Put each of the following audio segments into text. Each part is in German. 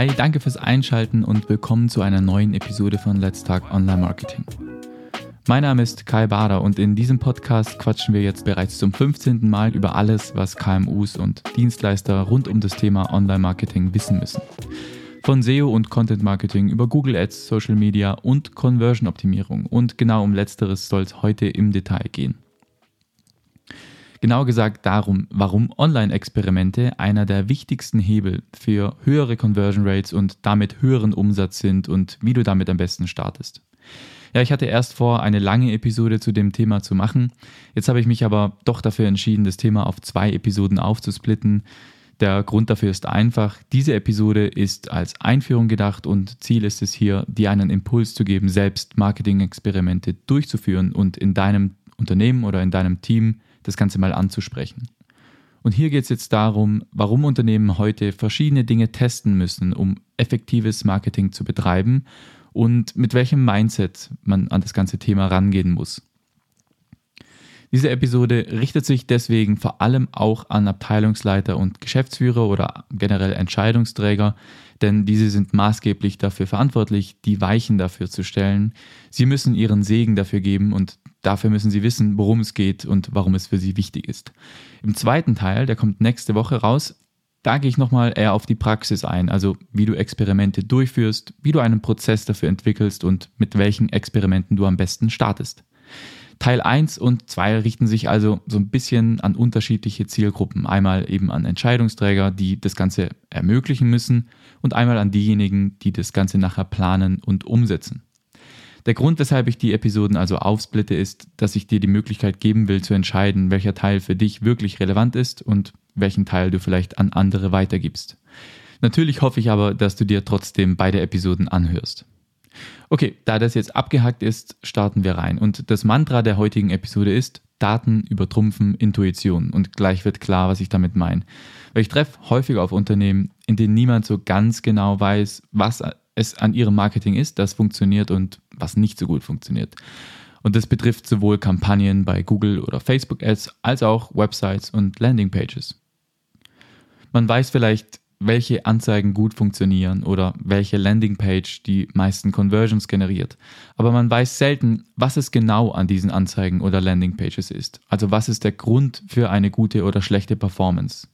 Hi, danke fürs Einschalten und willkommen zu einer neuen Episode von Let's Talk Online Marketing. Mein Name ist Kai Bader und in diesem Podcast quatschen wir jetzt bereits zum 15. Mal über alles, was KMUs und Dienstleister rund um das Thema Online Marketing wissen müssen. Von SEO und Content Marketing über Google Ads, Social Media und Conversion Optimierung. Und genau um letzteres soll es heute im Detail gehen. Genau gesagt darum, warum Online-Experimente einer der wichtigsten Hebel für höhere Conversion Rates und damit höheren Umsatz sind und wie du damit am besten startest. Ja, ich hatte erst vor, eine lange Episode zu dem Thema zu machen. Jetzt habe ich mich aber doch dafür entschieden, das Thema auf zwei Episoden aufzusplitten. Der Grund dafür ist einfach, diese Episode ist als Einführung gedacht und Ziel ist es hier, dir einen Impuls zu geben, selbst Marketing-Experimente durchzuführen und in deinem Unternehmen oder in deinem Team das Ganze mal anzusprechen. Und hier geht es jetzt darum, warum Unternehmen heute verschiedene Dinge testen müssen, um effektives Marketing zu betreiben und mit welchem Mindset man an das ganze Thema rangehen muss. Diese Episode richtet sich deswegen vor allem auch an Abteilungsleiter und Geschäftsführer oder generell Entscheidungsträger, denn diese sind maßgeblich dafür verantwortlich, die Weichen dafür zu stellen. Sie müssen ihren Segen dafür geben und dafür müssen sie wissen, worum es geht und warum es für sie wichtig ist. Im zweiten Teil, der kommt nächste Woche raus, da gehe ich nochmal eher auf die Praxis ein, also wie du Experimente durchführst, wie du einen Prozess dafür entwickelst und mit welchen Experimenten du am besten startest. Teil 1 und 2 richten sich also so ein bisschen an unterschiedliche Zielgruppen. Einmal eben an Entscheidungsträger, die das Ganze ermöglichen müssen und einmal an diejenigen, die das Ganze nachher planen und umsetzen. Der Grund, weshalb ich die Episoden also aufsplitte, ist, dass ich dir die Möglichkeit geben will zu entscheiden, welcher Teil für dich wirklich relevant ist und welchen Teil du vielleicht an andere weitergibst. Natürlich hoffe ich aber, dass du dir trotzdem beide Episoden anhörst. Okay, da das jetzt abgehackt ist, starten wir rein. Und das Mantra der heutigen Episode ist, Daten übertrumpfen Intuition. Und gleich wird klar, was ich damit meine. Weil ich treffe häufig auf Unternehmen, in denen niemand so ganz genau weiß, was es an ihrem Marketing ist, das funktioniert und was nicht so gut funktioniert. Und das betrifft sowohl Kampagnen bei Google oder Facebook Ads als auch Websites und Landingpages. Man weiß vielleicht welche Anzeigen gut funktionieren oder welche Landingpage die meisten Conversions generiert. Aber man weiß selten, was es genau an diesen Anzeigen oder Landingpages ist. Also was ist der Grund für eine gute oder schlechte Performance?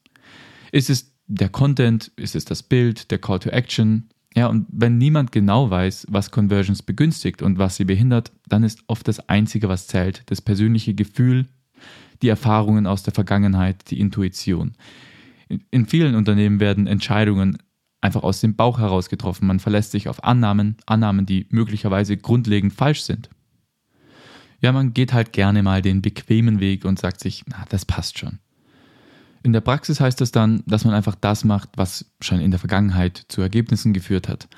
Ist es der Content? Ist es das Bild? Der Call to Action? Ja, und wenn niemand genau weiß, was Conversions begünstigt und was sie behindert, dann ist oft das Einzige, was zählt, das persönliche Gefühl, die Erfahrungen aus der Vergangenheit, die Intuition in vielen Unternehmen werden Entscheidungen einfach aus dem Bauch heraus getroffen. Man verlässt sich auf Annahmen, Annahmen, die möglicherweise grundlegend falsch sind. Ja, man geht halt gerne mal den bequemen Weg und sagt sich, na, das passt schon. In der Praxis heißt das dann, dass man einfach das macht, was schon in der Vergangenheit zu Ergebnissen geführt hat.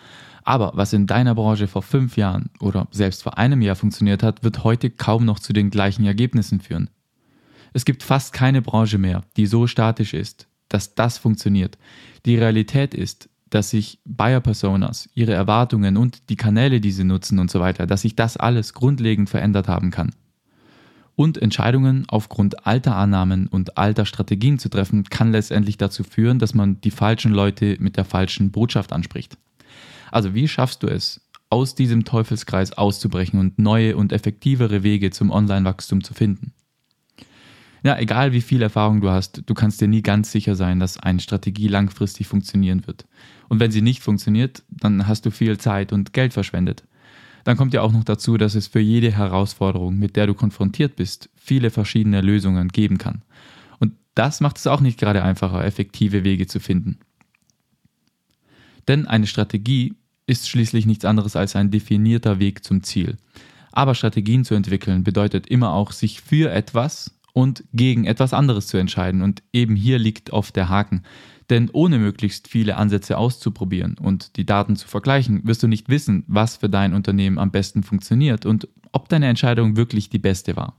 Aber was in deiner Branche vor fünf Jahren oder selbst vor einem Jahr funktioniert hat, wird heute kaum noch zu den gleichen Ergebnissen führen. Es gibt fast keine Branche mehr, die so statisch ist, dass das funktioniert. Die Realität ist, dass sich Buyer-Personas, ihre Erwartungen und die Kanäle, die sie nutzen und so weiter, dass sich das alles grundlegend verändert haben kann. Und Entscheidungen aufgrund alter Annahmen und alter Strategien zu treffen, kann letztendlich dazu führen, dass man die falschen Leute mit der falschen Botschaft anspricht. Also wie schaffst du es, aus diesem Teufelskreis auszubrechen und neue und effektivere Wege zum Online-Wachstum zu finden? Ja, egal wie viel Erfahrung du hast, du kannst dir nie ganz sicher sein, dass eine Strategie langfristig funktionieren wird. Und wenn sie nicht funktioniert, dann hast du viel Zeit und Geld verschwendet. Dann kommt ja auch noch dazu, dass es für jede Herausforderung, mit der du konfrontiert bist, viele verschiedene Lösungen geben kann. Und das macht es auch nicht gerade einfacher, effektive Wege zu finden. Denn eine Strategie ist schließlich nichts anderes als ein definierter Weg zum Ziel. Aber Strategien zu entwickeln bedeutet immer auch, sich für etwas und gegen etwas anderes zu entscheiden. Und eben hier liegt oft der Haken. Denn ohne möglichst viele Ansätze auszuprobieren und die Daten zu vergleichen, wirst du nicht wissen, was für dein Unternehmen am besten funktioniert und ob deine Entscheidung wirklich die beste war.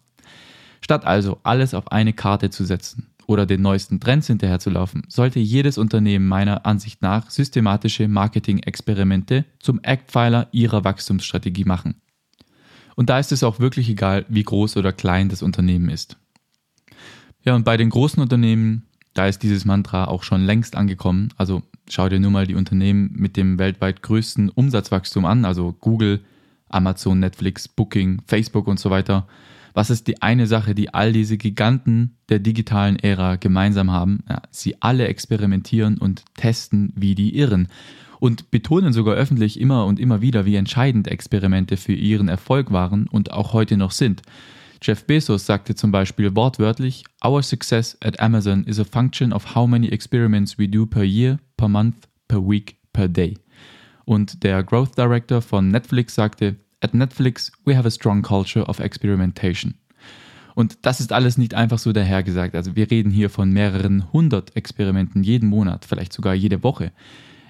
Statt also alles auf eine Karte zu setzen oder den neuesten Trends hinterherzulaufen, sollte jedes Unternehmen meiner Ansicht nach systematische Marketing-Experimente zum Eckpfeiler ihrer Wachstumsstrategie machen. Und da ist es auch wirklich egal, wie groß oder klein das Unternehmen ist. Ja, und bei den großen Unternehmen Da ist dieses Mantra auch schon längst angekommen. Also schau dir nur mal die Unternehmen mit dem weltweit größten Umsatzwachstum an, also Google, Amazon, Netflix, Booking, Facebook und so weiter. Was ist die eine Sache, die all diese Giganten der digitalen Ära gemeinsam haben? Ja, sie alle experimentieren und testen wie die Irren und betonen sogar öffentlich immer und immer wieder, wie entscheidend Experimente für ihren Erfolg waren und auch heute noch sind. Jeff Bezos sagte zum Beispiel wortwörtlich, Our success at Amazon is a function of how many experiments we do per year, per month, per week, per day. Und der Growth Director von Netflix sagte, At Netflix, we have a strong culture of experimentation. Und das ist alles nicht einfach so dahergesagt. Also wir reden hier von mehreren hundert Experimenten jeden Monat, vielleicht sogar jede Woche.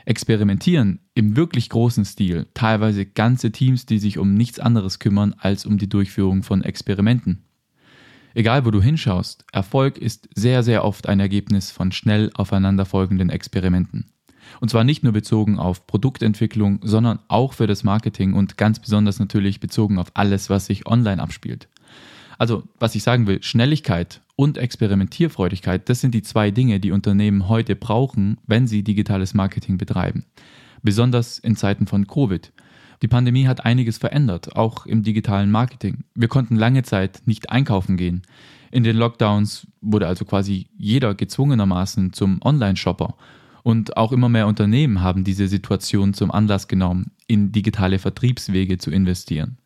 Experimentieren im wirklich großen Stil, teilweise ganze Teams, die sich um nichts anderes kümmern als um die Durchführung von Experimenten. Egal wo du hinschaust, Erfolg ist sehr, sehr oft ein Ergebnis von schnell aufeinanderfolgenden Experimenten. Und zwar nicht nur bezogen auf Produktentwicklung, sondern auch für das Marketing und ganz besonders natürlich bezogen auf alles, was sich online abspielt. Also, was ich sagen will, Schnelligkeit und Experimentierfreudigkeit, das sind die zwei Dinge, die Unternehmen heute brauchen, wenn sie digitales Marketing betreiben. Besonders in Zeiten von Covid. Die Pandemie hat einiges verändert, auch im digitalen Marketing. Wir konnten lange Zeit nicht einkaufen gehen. In den Lockdowns wurde also quasi jeder gezwungenermaßen zum Online-Shopper und auch immer mehr Unternehmen haben diese Situation zum Anlass genommen, in digitale Vertriebswege zu investieren.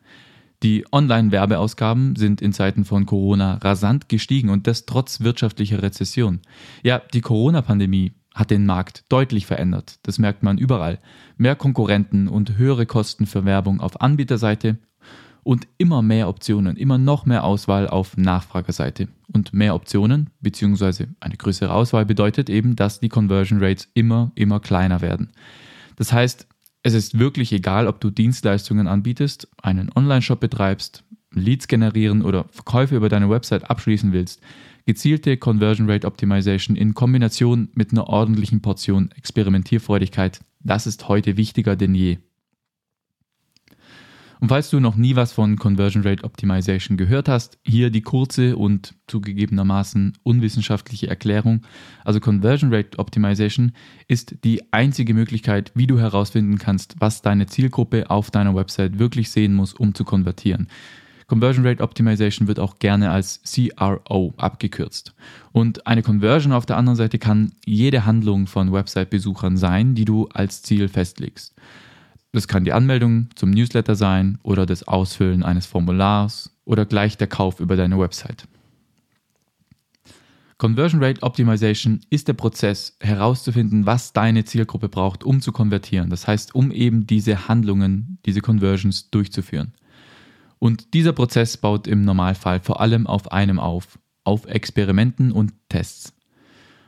Die Online-Werbeausgaben sind in Zeiten von Corona rasant gestiegen und das trotz wirtschaftlicher Rezession. Ja, die Corona-Pandemie hat den Markt deutlich verändert. Das merkt man überall. Mehr Konkurrenten und höhere Kosten für Werbung auf Anbieterseite und immer mehr Optionen, immer noch mehr Auswahl auf Nachfragerseite. Und mehr Optionen bzw. eine größere Auswahl bedeutet eben, dass die Conversion Rates immer, immer kleiner werden. Das heißt, es ist wirklich egal, ob du Dienstleistungen anbietest, einen Online-Shop betreibst, Leads generieren oder Verkäufe über deine Website abschließen willst. Gezielte Conversion Rate Optimization in Kombination mit einer ordentlichen Portion Experimentierfreudigkeit, das ist heute wichtiger denn je. Und falls du noch nie was von Conversion Rate Optimization gehört hast, hier die kurze und zugegebenermaßen unwissenschaftliche Erklärung. Also Conversion Rate Optimization ist die einzige Möglichkeit, wie du herausfinden kannst, was deine Zielgruppe auf deiner Website wirklich sehen muss, um zu konvertieren. Conversion Rate Optimization wird auch gerne als CRO abgekürzt. Und eine Conversion auf der anderen Seite kann jede Handlung von Website-Besuchern sein, die du als Ziel festlegst. Das kann die Anmeldung zum Newsletter sein oder das Ausfüllen eines Formulars oder gleich der Kauf über deine Website. Conversion Rate Optimization ist der Prozess herauszufinden, was deine Zielgruppe braucht, um zu konvertieren. Das heißt, um eben diese Handlungen, diese Conversions durchzuführen. Und dieser Prozess baut im Normalfall vor allem auf einem auf, auf Experimenten und Tests.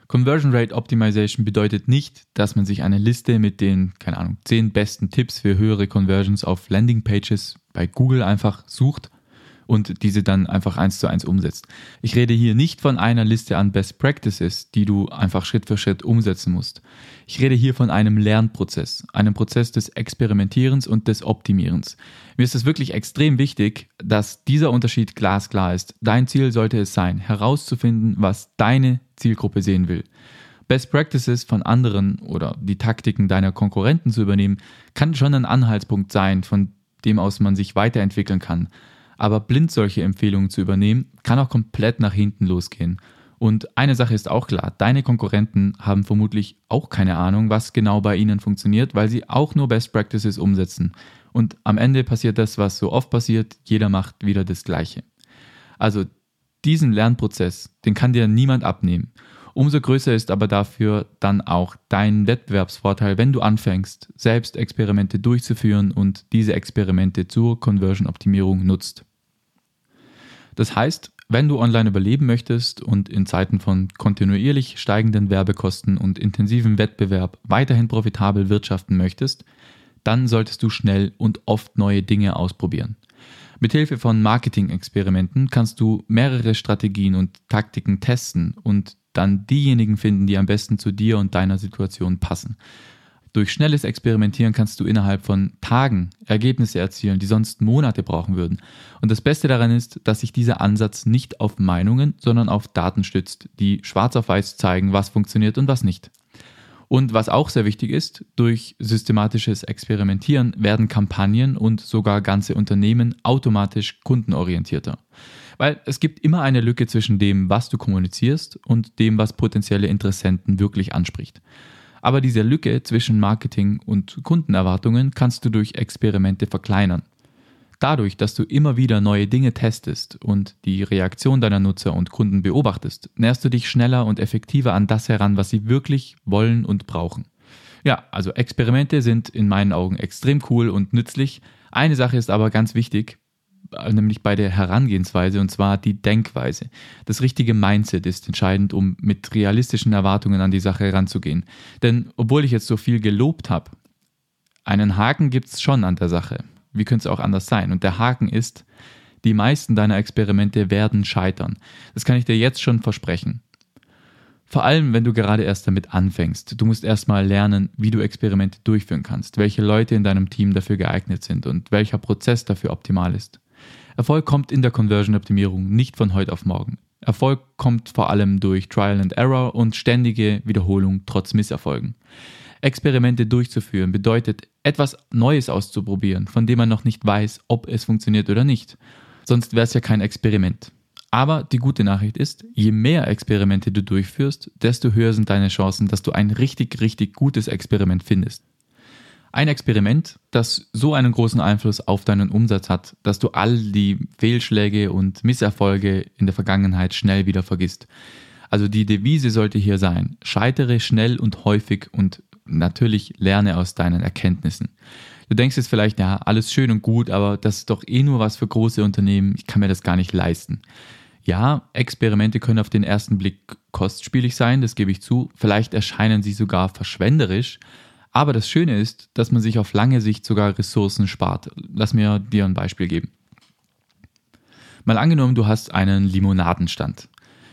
Conversion Rate Optimization bedeutet nicht, dass man sich eine Liste mit den, keine Ahnung, 10 besten Tipps für höhere Conversions auf Landing Pages bei Google einfach sucht und diese dann einfach eins zu eins umsetzt. Ich rede hier nicht von einer Liste an Best Practices, die du einfach Schritt für Schritt umsetzen musst. Ich rede hier von einem Lernprozess, einem Prozess des Experimentierens und des Optimierens. Mir ist es wirklich extrem wichtig, dass dieser Unterschied glasklar ist. Dein Ziel sollte es sein, herauszufinden, was deine Zielgruppe sehen will. Best Practices von anderen oder die Taktiken deiner Konkurrenten zu übernehmen, kann schon ein Anhaltspunkt sein, von dem aus man sich weiterentwickeln kann. Aber blind solche Empfehlungen zu übernehmen, kann auch komplett nach hinten losgehen. Und eine Sache ist auch klar, deine Konkurrenten haben vermutlich auch keine Ahnung, was genau bei ihnen funktioniert, weil sie auch nur Best Practices umsetzen. Und am Ende passiert das, was so oft passiert, jeder macht wieder das Gleiche. Also diesen Lernprozess, den kann dir niemand abnehmen. Umso größer ist aber dafür dann auch dein Wettbewerbsvorteil, wenn du anfängst, selbst Experimente durchzuführen und diese Experimente zur Conversion-Optimierung nutzt. Das heißt, wenn du online überleben möchtest und in Zeiten von kontinuierlich steigenden Werbekosten und intensivem Wettbewerb weiterhin profitabel wirtschaften möchtest, dann solltest du schnell und oft neue Dinge ausprobieren. Mithilfe von Marketing-Experimenten kannst du mehrere Strategien und Taktiken testen und dann diejenigen finden, die am besten zu dir und deiner Situation passen. Durch schnelles Experimentieren kannst du innerhalb von Tagen Ergebnisse erzielen, die sonst Monate brauchen würden. Und das Beste daran ist, dass sich dieser Ansatz nicht auf Meinungen, sondern auf Daten stützt, die schwarz auf weiß zeigen, was funktioniert und was nicht. Und was auch sehr wichtig ist, durch systematisches Experimentieren werden Kampagnen und sogar ganze Unternehmen automatisch kundenorientierter. Weil es gibt immer eine Lücke zwischen dem, was du kommunizierst und dem, was potenzielle Interessenten wirklich anspricht. Aber diese Lücke zwischen Marketing und Kundenerwartungen kannst du durch Experimente verkleinern. Dadurch, dass du immer wieder neue Dinge testest und die Reaktion deiner Nutzer und Kunden beobachtest, näherst du dich schneller und effektiver an das heran, was sie wirklich wollen und brauchen. Ja, also Experimente sind in meinen Augen extrem cool und nützlich. Eine Sache ist aber ganz wichtig, nämlich bei der Herangehensweise und zwar die Denkweise. Das richtige Mindset ist entscheidend, um mit realistischen Erwartungen an die Sache heranzugehen. Denn obwohl ich jetzt so viel gelobt habe, einen Haken gibt es schon an der Sache. Wie könnte es auch anders sein? Und der Haken ist, die meisten deiner Experimente werden scheitern. Das kann ich dir jetzt schon versprechen. Vor allem, wenn du gerade erst damit anfängst. Du musst erstmal lernen, wie du Experimente durchführen kannst, welche Leute in deinem Team dafür geeignet sind und welcher Prozess dafür optimal ist. Erfolg kommt in der Conversion-Optimierung nicht von heute auf morgen. Erfolg kommt vor allem durch Trial and Error und ständige Wiederholung trotz Misserfolgen. Experimente durchzuführen bedeutet, etwas Neues auszuprobieren, von dem man noch nicht weiß, ob es funktioniert oder nicht. Sonst wäre es ja kein Experiment. Aber die gute Nachricht ist, je mehr Experimente du durchführst, desto höher sind deine Chancen, dass du ein richtig, richtig gutes Experiment findest. Ein Experiment, das so einen großen Einfluss auf deinen Umsatz hat, dass du all die Fehlschläge und Misserfolge in der Vergangenheit schnell wieder vergisst. Also die Devise sollte hier sein, scheitere schnell und häufig und natürlich lerne aus deinen Erkenntnissen. Du denkst jetzt vielleicht, ja, alles schön und gut, aber das ist doch eh nur was für große Unternehmen, ich kann mir das gar nicht leisten. Ja, Experimente können auf den ersten Blick kostspielig sein, das gebe ich zu. Vielleicht erscheinen sie sogar verschwenderisch, aber das Schöne ist, dass man sich auf lange Sicht sogar Ressourcen spart. Lass mir dir ein Beispiel geben. Mal angenommen, du hast einen Limonadenstand.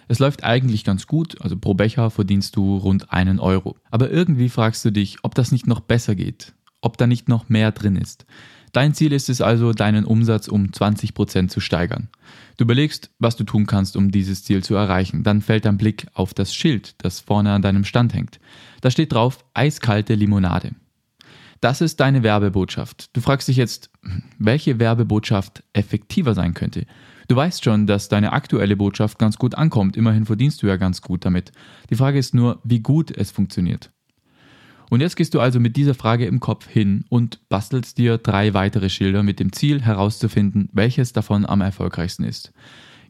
Es läuft eigentlich ganz gut, also pro Becher verdienst du rund einen Euro. Aber irgendwie fragst du dich, ob das nicht noch besser geht, ob da nicht noch mehr drin ist. Dein Ziel ist es also, deinen Umsatz um 20% zu steigern. Du überlegst, was du tun kannst, um dieses Ziel zu erreichen. Dann fällt dein Blick auf das Schild, das vorne an deinem Stand hängt. Da steht drauf eiskalte Limonade. Das ist deine Werbebotschaft. Du fragst dich jetzt, welche Werbebotschaft effektiver sein könnte. Du weißt schon, dass deine aktuelle Botschaft ganz gut ankommt. Immerhin verdienst du ja ganz gut damit. Die Frage ist nur, wie gut es funktioniert. Und jetzt gehst du also mit dieser Frage im Kopf hin und bastelst dir drei weitere Schilder mit dem Ziel herauszufinden, welches davon am erfolgreichsten ist.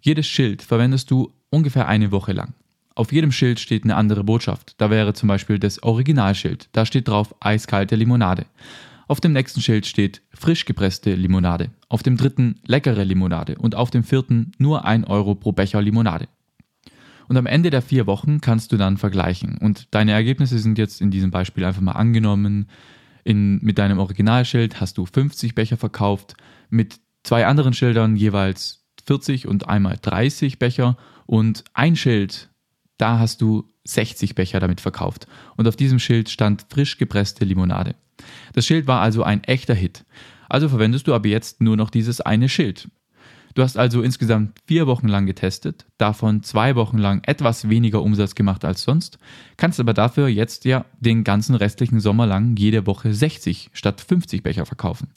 Jedes Schild verwendest du ungefähr eine Woche lang. Auf jedem Schild steht eine andere Botschaft. Da wäre zum Beispiel das Originalschild. Da steht drauf eiskalte Limonade. Auf dem nächsten Schild steht frisch gepresste Limonade. Auf dem dritten leckere Limonade. Und auf dem vierten nur ein Euro pro Becher Limonade. Und am Ende der vier Wochen kannst du dann vergleichen. Und deine Ergebnisse sind jetzt in diesem Beispiel einfach mal angenommen. In, mit deinem Originalschild hast du 50 Becher verkauft, mit zwei anderen Schildern jeweils 40 und einmal 30 Becher und ein Schild, da hast du 60 Becher damit verkauft. Und auf diesem Schild stand frisch gepresste Limonade. Das Schild war also ein echter Hit. Also verwendest du aber jetzt nur noch dieses eine Schild. Du hast also insgesamt vier Wochen lang getestet, davon zwei Wochen lang etwas weniger Umsatz gemacht als sonst, kannst aber dafür jetzt ja den ganzen restlichen Sommer lang jede Woche 60 statt 50 Becher verkaufen.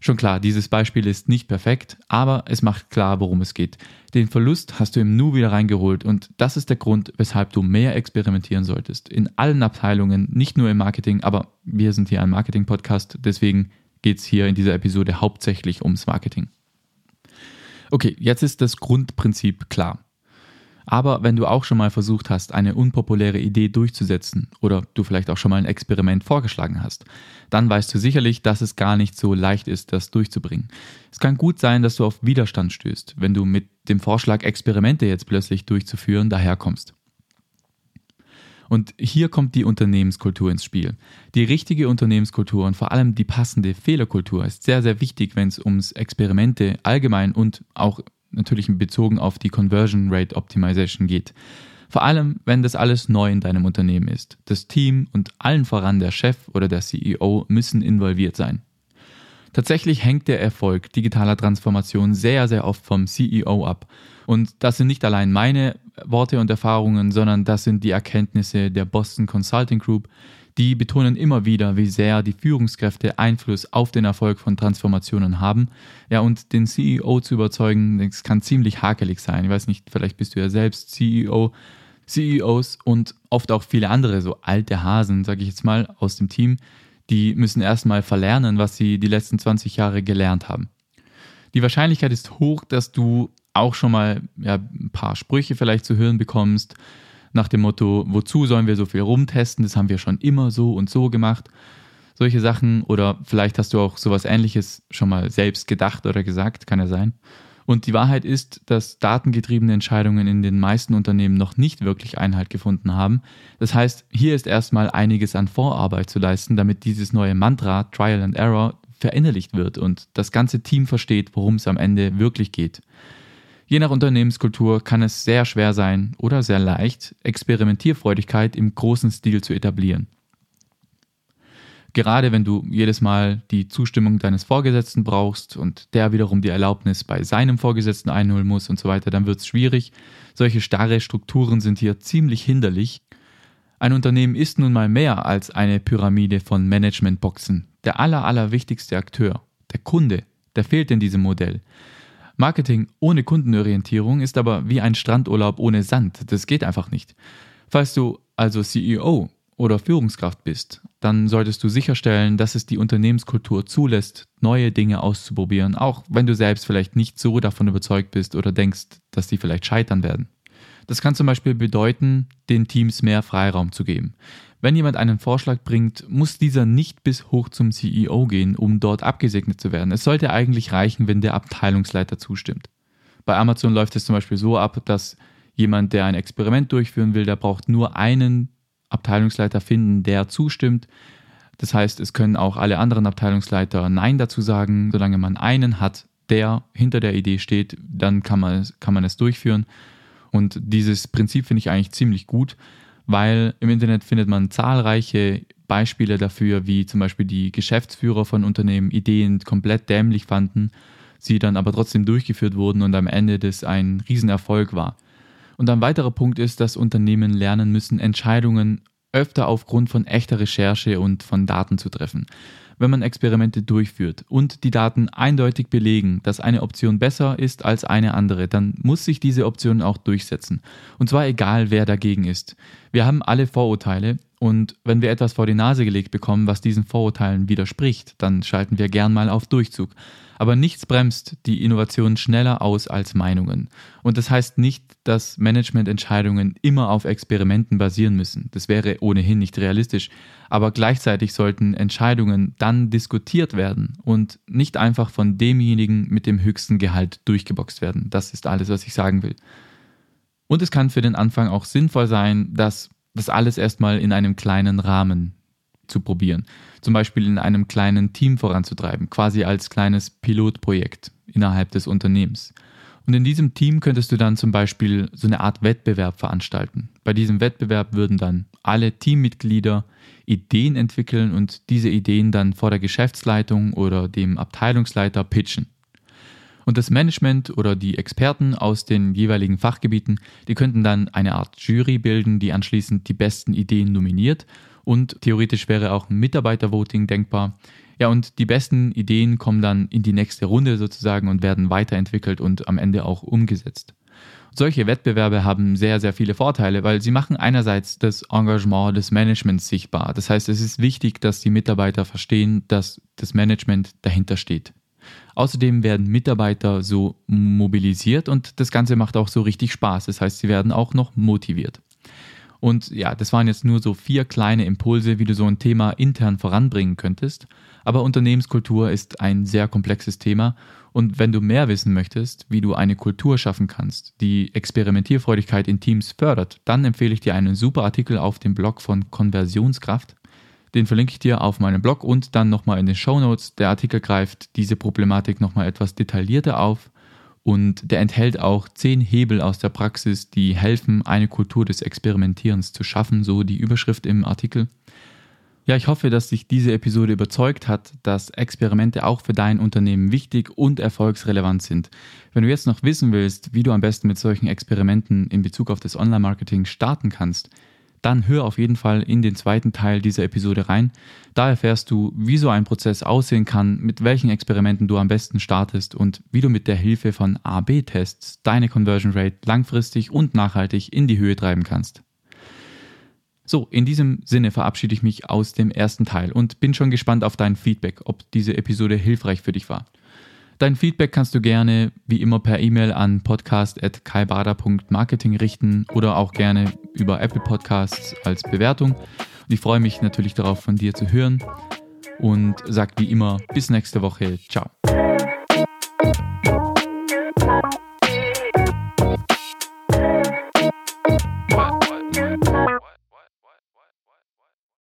Schon klar, dieses Beispiel ist nicht perfekt, aber es macht klar, worum es geht. Den Verlust hast du im Nu wieder reingeholt und das ist der Grund, weshalb du mehr experimentieren solltest. In allen Abteilungen, nicht nur im Marketing, aber wir sind hier ein Marketing-Podcast, deswegen geht es hier in dieser Episode hauptsächlich ums Marketing. Okay, jetzt ist das Grundprinzip klar. Aber wenn du auch schon mal versucht hast, eine unpopuläre Idee durchzusetzen oder du vielleicht auch schon mal ein Experiment vorgeschlagen hast, dann weißt du sicherlich, dass es gar nicht so leicht ist, das durchzubringen. Es kann gut sein, dass du auf Widerstand stößt, wenn du mit dem Vorschlag, Experimente jetzt plötzlich durchzuführen, daherkommst. Und hier kommt die Unternehmenskultur ins Spiel. Die richtige Unternehmenskultur und vor allem die passende Fehlerkultur ist sehr, sehr wichtig, wenn es ums Experimente allgemein und auch natürlich bezogen auf die Conversion Rate Optimization geht. Vor allem, wenn das alles neu in deinem Unternehmen ist. Das Team und allen voran der Chef oder der CEO müssen involviert sein. Tatsächlich hängt der Erfolg digitaler Transformation sehr, sehr oft vom CEO ab. Und das sind nicht allein meine Worte und Erfahrungen, sondern das sind die Erkenntnisse der Boston Consulting Group. Die betonen immer wieder, wie sehr die Führungskräfte Einfluss auf den Erfolg von Transformationen haben. Ja, und den CEO zu überzeugen, das kann ziemlich hakelig sein. Ich weiß nicht, vielleicht bist du ja selbst CEO, CEOs und oft auch viele andere, so alte Hasen, sage ich jetzt mal, aus dem Team, die müssen erstmal verlernen, was sie die letzten 20 Jahre gelernt haben. Die Wahrscheinlichkeit ist hoch, dass du auch schon mal ja, ein paar Sprüche vielleicht zu hören bekommst, nach dem Motto, wozu sollen wir so viel rumtesten, das haben wir schon immer so und so gemacht. Solche Sachen oder vielleicht hast du auch sowas ähnliches schon mal selbst gedacht oder gesagt, kann ja sein. Und die Wahrheit ist, dass datengetriebene Entscheidungen in den meisten Unternehmen noch nicht wirklich Einhalt gefunden haben. Das heißt, hier ist erstmal einiges an Vorarbeit zu leisten, damit dieses neue Mantra Trial and Error verinnerlicht wird und das ganze Team versteht, worum es am Ende wirklich geht. Je nach Unternehmenskultur kann es sehr schwer sein oder sehr leicht, Experimentierfreudigkeit im großen Stil zu etablieren. Gerade wenn du jedes Mal die Zustimmung deines Vorgesetzten brauchst und der wiederum die Erlaubnis bei seinem Vorgesetzten einholen muss und so weiter, dann wird es schwierig. Solche starre Strukturen sind hier ziemlich hinderlich. Ein Unternehmen ist nun mal mehr als eine Pyramide von Managementboxen. Der aller, aller wichtigste Akteur, der Kunde, der fehlt in diesem Modell. Marketing ohne Kundenorientierung ist aber wie ein Strandurlaub ohne Sand. Das geht einfach nicht. Falls du also CEO oder Führungskraft bist, dann solltest du sicherstellen, dass es die Unternehmenskultur zulässt, neue Dinge auszuprobieren, auch wenn du selbst vielleicht nicht so davon überzeugt bist oder denkst, dass die vielleicht scheitern werden. Das kann zum Beispiel bedeuten, den Teams mehr Freiraum zu geben. Wenn jemand einen Vorschlag bringt, muss dieser nicht bis hoch zum CEO gehen, um dort abgesegnet zu werden. Es sollte eigentlich reichen, wenn der Abteilungsleiter zustimmt. Bei Amazon läuft es zum Beispiel so ab, dass jemand, der ein Experiment durchführen will, der braucht nur einen Abteilungsleiter finden, der zustimmt. Das heißt, es können auch alle anderen Abteilungsleiter Nein dazu sagen. Solange man einen hat, der hinter der Idee steht, dann kann man, kann man es durchführen. Und dieses Prinzip finde ich eigentlich ziemlich gut, weil im Internet findet man zahlreiche Beispiele dafür, wie zum Beispiel die Geschäftsführer von Unternehmen Ideen komplett dämlich fanden, sie dann aber trotzdem durchgeführt wurden und am Ende das ein Riesenerfolg war. Und ein weiterer Punkt ist, dass Unternehmen lernen müssen, Entscheidungen öfter aufgrund von echter Recherche und von Daten zu treffen. Wenn man Experimente durchführt und die Daten eindeutig belegen, dass eine Option besser ist als eine andere, dann muss sich diese Option auch durchsetzen. Und zwar egal, wer dagegen ist. Wir haben alle Vorurteile und wenn wir etwas vor die Nase gelegt bekommen, was diesen Vorurteilen widerspricht, dann schalten wir gern mal auf Durchzug. Aber nichts bremst die Innovation schneller aus als Meinungen. Und das heißt nicht, dass Managemententscheidungen immer auf Experimenten basieren müssen. Das wäre ohnehin nicht realistisch. Aber gleichzeitig sollten Entscheidungen dann diskutiert werden und nicht einfach von demjenigen mit dem höchsten Gehalt durchgeboxt werden. Das ist alles, was ich sagen will. Und es kann für den Anfang auch sinnvoll sein, dass das alles erstmal in einem kleinen Rahmen zu probieren. Zum Beispiel in einem kleinen Team voranzutreiben, quasi als kleines Pilotprojekt innerhalb des Unternehmens. Und in diesem Team könntest du dann zum Beispiel so eine Art Wettbewerb veranstalten. Bei diesem Wettbewerb würden dann alle Teammitglieder Ideen entwickeln und diese Ideen dann vor der Geschäftsleitung oder dem Abteilungsleiter pitchen. Und das Management oder die Experten aus den jeweiligen Fachgebieten, die könnten dann eine Art Jury bilden, die anschließend die besten Ideen nominiert und theoretisch wäre auch ein Mitarbeitervoting denkbar. Ja, und die besten Ideen kommen dann in die nächste Runde sozusagen und werden weiterentwickelt und am Ende auch umgesetzt. Solche Wettbewerbe haben sehr, sehr viele Vorteile, weil sie machen einerseits das Engagement des Managements sichtbar. Das heißt, es ist wichtig, dass die Mitarbeiter verstehen, dass das Management dahinter steht. Außerdem werden Mitarbeiter so mobilisiert und das Ganze macht auch so richtig Spaß. Das heißt, sie werden auch noch motiviert. Und ja, das waren jetzt nur so vier kleine Impulse, wie du so ein Thema intern voranbringen könntest. Aber Unternehmenskultur ist ein sehr komplexes Thema. Und wenn du mehr wissen möchtest, wie du eine Kultur schaffen kannst, die Experimentierfreudigkeit in Teams fördert, dann empfehle ich dir einen super Artikel auf dem Blog von Konversionskraft. Den verlinke ich dir auf meinem Blog und dann nochmal in den Show Notes. Der Artikel greift diese Problematik nochmal etwas detaillierter auf Und der enthält auch zehn Hebel aus der Praxis, die helfen, eine Kultur des Experimentierens zu schaffen, so die Überschrift im Artikel. Ja, ich hoffe, dass dich diese Episode überzeugt hat, dass Experimente auch für dein Unternehmen wichtig und erfolgsrelevant sind. Wenn du jetzt noch wissen willst, wie du am besten mit solchen Experimenten in Bezug auf das Online-Marketing starten kannst, dann hör auf jeden Fall in den zweiten Teil dieser Episode rein. Da erfährst du, wie so ein Prozess aussehen kann, mit welchen Experimenten du am besten startest und wie du mit der Hilfe von A-B-Tests deine Conversion Rate langfristig und nachhaltig in die Höhe treiben kannst. So, in diesem Sinne verabschiede ich mich aus dem ersten Teil und bin schon gespannt auf dein Feedback, ob diese Episode hilfreich für dich war. Dein Feedback kannst du gerne wie immer per E-Mail an podcast.kaibada.marketing richten oder auch gerne über Apple Podcasts als Bewertung. Und ich freue mich natürlich darauf, von dir zu hören und sag wie immer bis nächste Woche. Ciao.